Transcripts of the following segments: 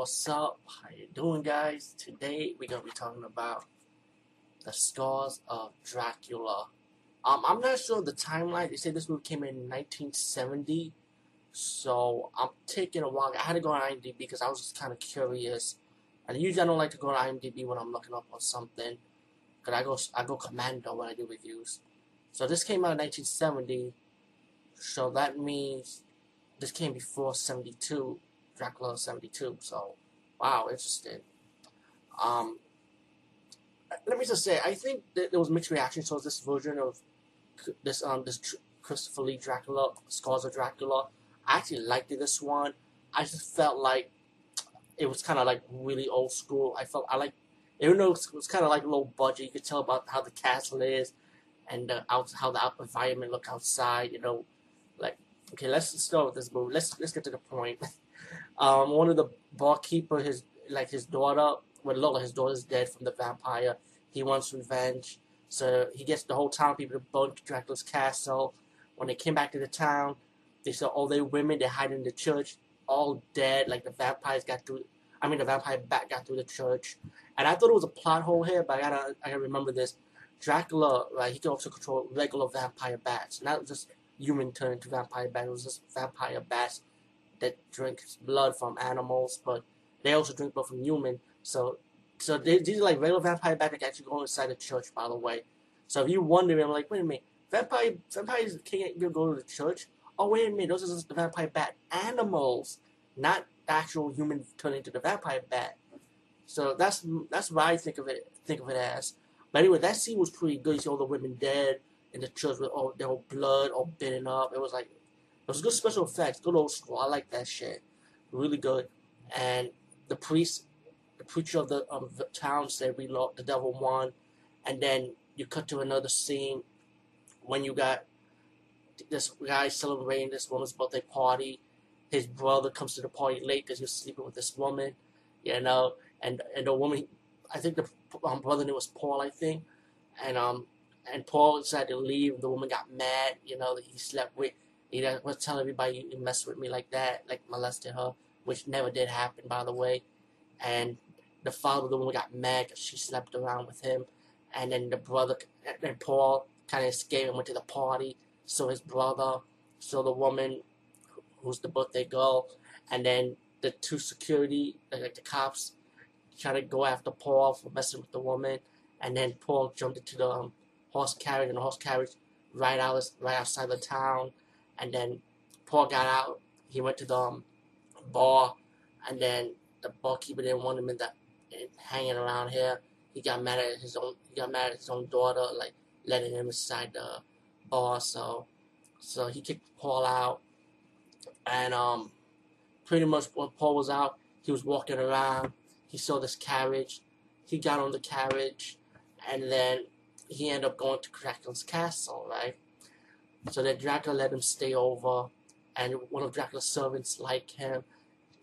what's up? How you doing, guys? Today we're gonna be talking about the scars of Dracula. Um, I'm not sure the timeline. They say this movie came in 1970, so I'm taking a while. I had to go on IMDb because I was just kind of curious, and usually I don't like to go on IMDb when I'm looking up on something, cause I go I go commando when I do reviews. So this came out in 1970, so that means this came before 72. Dracula 72. So, wow, interesting. Um, let me just say, I think that there was mixed reaction towards this version of this um this Christopher Lee Dracula, Scars of Dracula. I actually liked this one. I just felt like it was kind of like really old school. I felt I like, even though it was kind of like low budget, you could tell about how the castle is and uh, out how the environment look outside. You know, like okay, let's start with this movie. Let's let's get to the point. Um, one of the barkeeper, his like his daughter, when Lola, his daughter's dead from the vampire. He wants revenge, so he gets the whole town people to burn Dracula's castle. When they came back to the town, they saw all the women they hide in the church, all dead. Like the vampires got through. I mean, the vampire bat got through the church, and I thought it was a plot hole here, but I gotta I gotta remember this. Dracula, right? He can also control regular vampire bats, not just human turned into vampire bats. It was just vampire bats that drink blood from animals, but they also drink blood from human. So, so they, these are like regular vampire bats that actually go inside the church. By the way, so if you wonder, I'm like, wait a minute, vampire vampires can't go to the church. Oh wait a minute, those are just the vampire bat animals, not actual human turning into the vampire bat. So that's that's what I think of it think of it as. But anyway, that scene was pretty good. You see all the women dead in the church with all their blood all bitten up. It was like was good special effects, good old school. I like that shit. Really good. And the priest, the preacher of the, um, the town said, "We lost the devil won." And then you cut to another scene when you got this guy celebrating this woman's birthday party. His brother comes to the party late because he was sleeping with this woman, you know, and and the woman, I think the um, brother name was Paul, I think, and um and Paul decided to leave. The woman got mad, you know, that he slept with he was telling everybody you messed with me like that, like molested her, which never did happen, by the way. And the father of the woman got mad because she slept around with him. And then the brother, and Paul kind of escaped and went to the party. So his brother, so the woman, who's the birthday girl, and then the two security, like the cops, try to go after Paul for messing with the woman. And then Paul jumped into the um, horse carriage, and the horse carriage right out right outside the town and then Paul got out. He went to the um, bar, and then the barkeeper didn't want him in the in, hanging around here. He got mad at his own. He got mad at his own daughter, like letting him inside the bar. So, so he kicked Paul out, and um, pretty much when Paul was out, he was walking around. He saw this carriage. He got on the carriage, and then he ended up going to Dracula's castle, right? So that Dracula let him stay over, and one of Dracula's servants liked him.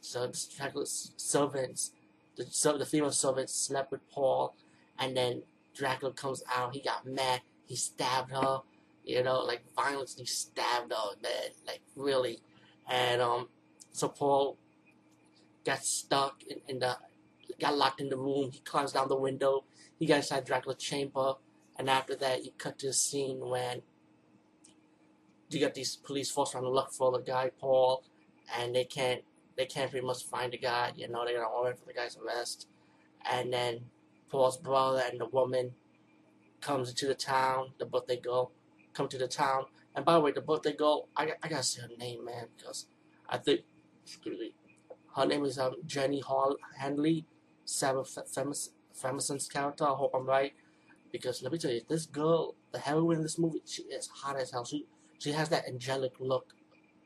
So Dracula's servants, the, the female servants slept with Paul, and then Dracula comes out. He got mad. He stabbed her, you know, like violently stabbed her, man, like really. And um, so Paul got stuck in, in the, got locked in the room. He climbs down the window. He got inside Dracula's chamber, and after that, you cut to a scene when you got these police force trying to look for the guy Paul, and they can't they can't pretty much find the guy. You know, they're gonna order for the guy's arrest, and then Paul's brother and the woman comes into the town. The birthday girl come to the town, and by the way, the birthday girl I I gotta say her name, man, because I think excuse me, her name is um Jenny Hall Hanley, Sarah Ferguson's character. I hope I'm right. Because let me tell you, this girl, the heroine in this movie, she is hot as hell. She she has that angelic look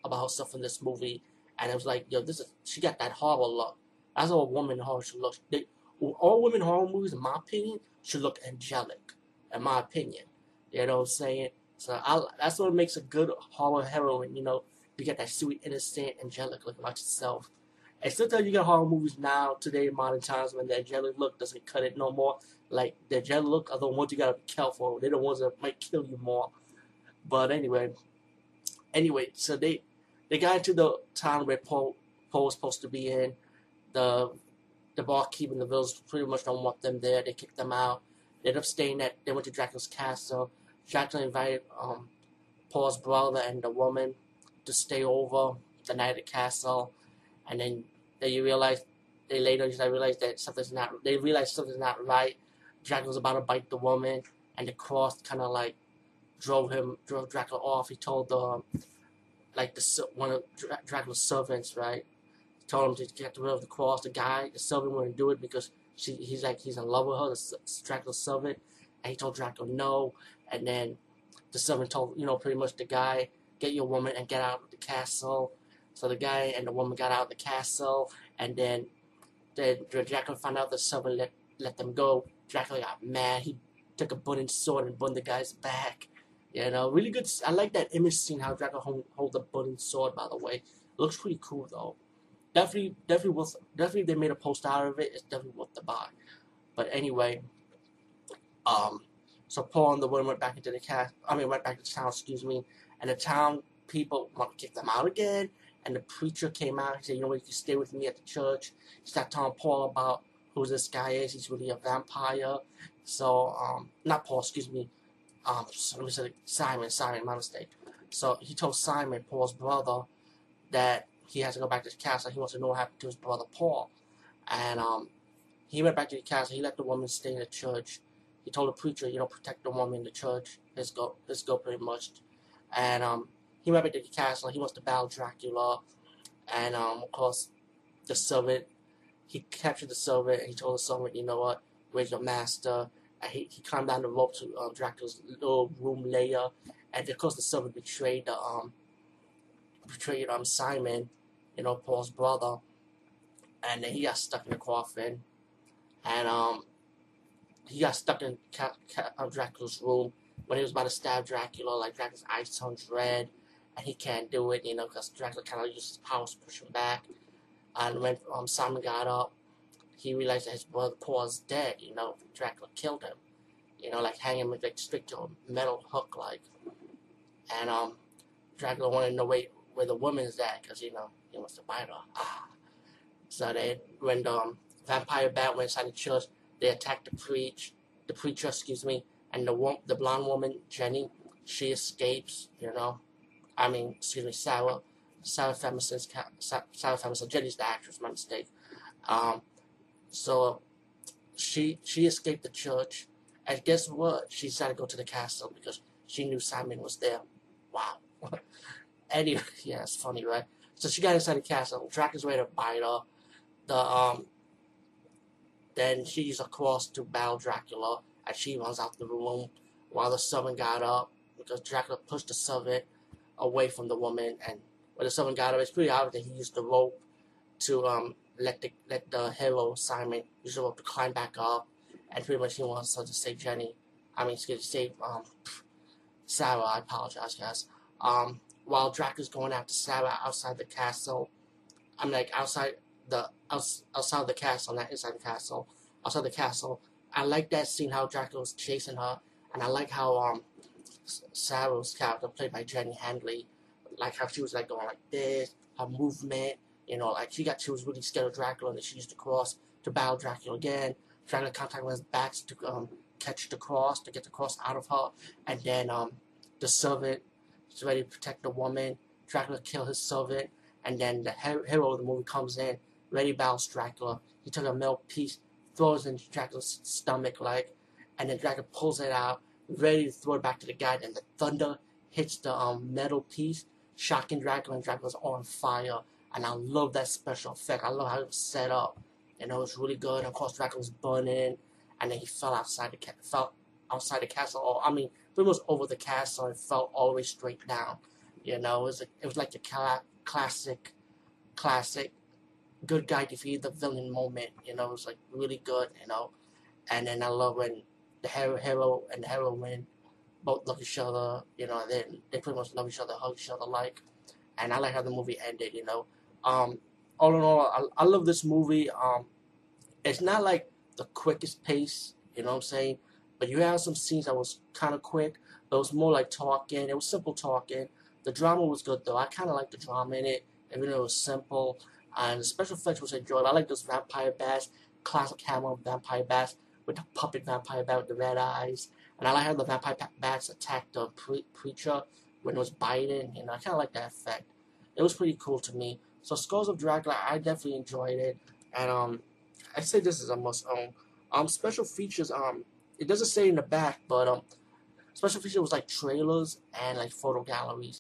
about herself in this movie, and it was like, yo, this is she got that horror look. That's how a woman horror should look. They, all women horror movies, in my opinion, should look angelic. In my opinion, you know what I'm saying. So I, that's what makes a good horror heroine. You know, you get that sweet, innocent, angelic look about yourself. And sometimes you get horror movies now, today, modern times, when the angelic look doesn't cut it no more. Like, the angelic look are the ones you gotta be careful. They're the ones that might kill you more. But anyway, anyway, so they they got into the town where Paul Paul was supposed to be in. the the barkeep and the village pretty much don't want them there. They kick them out. They end up staying at. They went to Dracula's castle. Dracula invited um, Paul's brother and the woman to stay over the night at the castle, and then they realize they later just realize that something's not. They realize something's not right. Dracula's about to bite the woman, and the cross kind of like drove him, drove Dracula off. He told the like the one of Dracula's servants, right? Told him to get rid of the cross. The guy, the servant, wouldn't do it because she, he's like he's in love with her, the Dracula's servant, and he told Dracula no. And then the servant told you know pretty much the guy, get your woman and get out of the castle. So the guy and the woman got out of the castle, and then then Dracula found out the servant let let them go. Dracula got mad. He took a burning sword and burned the guy's back. You know, really good. I like that image scene how Dracula hold, hold the burning sword. By the way, looks pretty cool though. Definitely, definitely worth. Definitely, they made a post out of it. It's definitely worth the buy. But anyway, um, so Paul and the woman went back into the cast. I mean, went back to town. Excuse me. And the town people want to kick them out again. And the preacher came out. He said, "You know what? You can stay with me at the church." He started telling Paul about who this guy is. He's really a vampire. So, um, not Paul. Excuse me um, Simon, Simon, my mistake. So he told Simon, Paul's brother, that he has to go back to the castle. He wants to know what happened to his brother Paul. And um, he went back to the castle. He let the woman stay in the church. He told the preacher, you know, protect the woman in the church. Let's go, let's go pretty much. And um, he went back to the castle. He wants to battle Dracula. And um, of course, the servant, he captured the servant. And he told the servant, you know what, where's your master? He, he climbed down the rope to um, Dracula's little room layer, and of course the servant betrayed the um betrayed um Simon, you know Paul's brother, and then he got stuck in the coffin, and um he got stuck in Ca- Ca- uh, Dracula's room when he was about to stab Dracula. Like Dracula's eyes turned red, and he can't do it, you know, because Dracula kind of uses his powers to push him back. And when um, Simon got up, he realized that his brother Paul's dead, you know, Dracula killed him. You know, like hanging him like straight to a metal hook like. And um Dracula wanted to know where, where the woman's at, because you know, he wants to bite her. Ah. So they when the um, vampire bat went inside the church, they attacked the preach the preacher, excuse me, and the the blonde woman, Jenny, she escapes, you know. I mean, excuse me, Sarah. Sarah Ferguson's Sarah Ferguson. Jenny's the actress, my mistake. Um, so she she escaped the church, and guess what? She decided to go to the castle because she knew Simon was there. Wow. anyway, yeah, it's funny, right? So she got inside the castle. Dracula's ready to bite her. The um. Then she used a cross to battle Dracula, and she runs out the room while the servant got up because Dracula pushed the servant away from the woman, and when the servant got up, it's pretty obvious that he used the rope to um let the let the hero Simon use rope to climb back up, and pretty much he wants her to save Jenny. I mean, excuse me, save um Sarah. I apologize, guys. Um, while Dracula's going after Sarah outside the castle, I'm like outside the outside the castle, not inside the castle. Outside the castle, I like that scene how Dracula's chasing her, and I like how um Sarah's character played by Jenny Hanley, like how she was like going like this, her movement, you know, like she got, she was really scared of Dracula, and she used the cross to battle Dracula again. Dracula contact with his backs to um, catch the cross, to get the cross out of her, and then um, the servant is ready to protect the woman. Dracula kill his servant, and then the hero of the movie comes in, ready to battle Dracula. He took a metal piece, throws it in Dracula's stomach, like, and then Dracula pulls it out, ready to throw it back to the guy, and the thunder hits the um, metal piece, shocking Dracula, and Dracula's on fire and I love that special effect. I love how it was set up. And it was really good. Of course, Dracula was burning, and then he fell outside the ca- fell outside the castle. Or I mean, it was over the castle and fell all the way straight down. You know, it was a, it was like the cla- classic, classic, good guy defeated the villain moment. You know, it was like really good. You know, and then I love when the hero, hero and the heroine both love each other. You know, they they pretty much love each other, hug each other like. And I like how the movie ended. You know, um, all in all, I, I love this movie. Um, it's not like the quickest pace, you know what I'm saying? But you have some scenes that was kind of quick, but it was more like talking. It was simple talking. The drama was good though. I kind of like the drama in it, even though it was simple. And the special effects was enjoyable. I like those vampire bats, classic Hammer vampire bats with the puppet vampire bat with the red eyes. And I like how the vampire bats attacked the pre preacher when it was biting. You know, I kind of like that effect. It was pretty cool to me. So Scars of Dracula, I definitely enjoyed it. And um, I say this is a must own. Um, special features. Um, it doesn't say in the back, but um, special feature was like trailers and like photo galleries.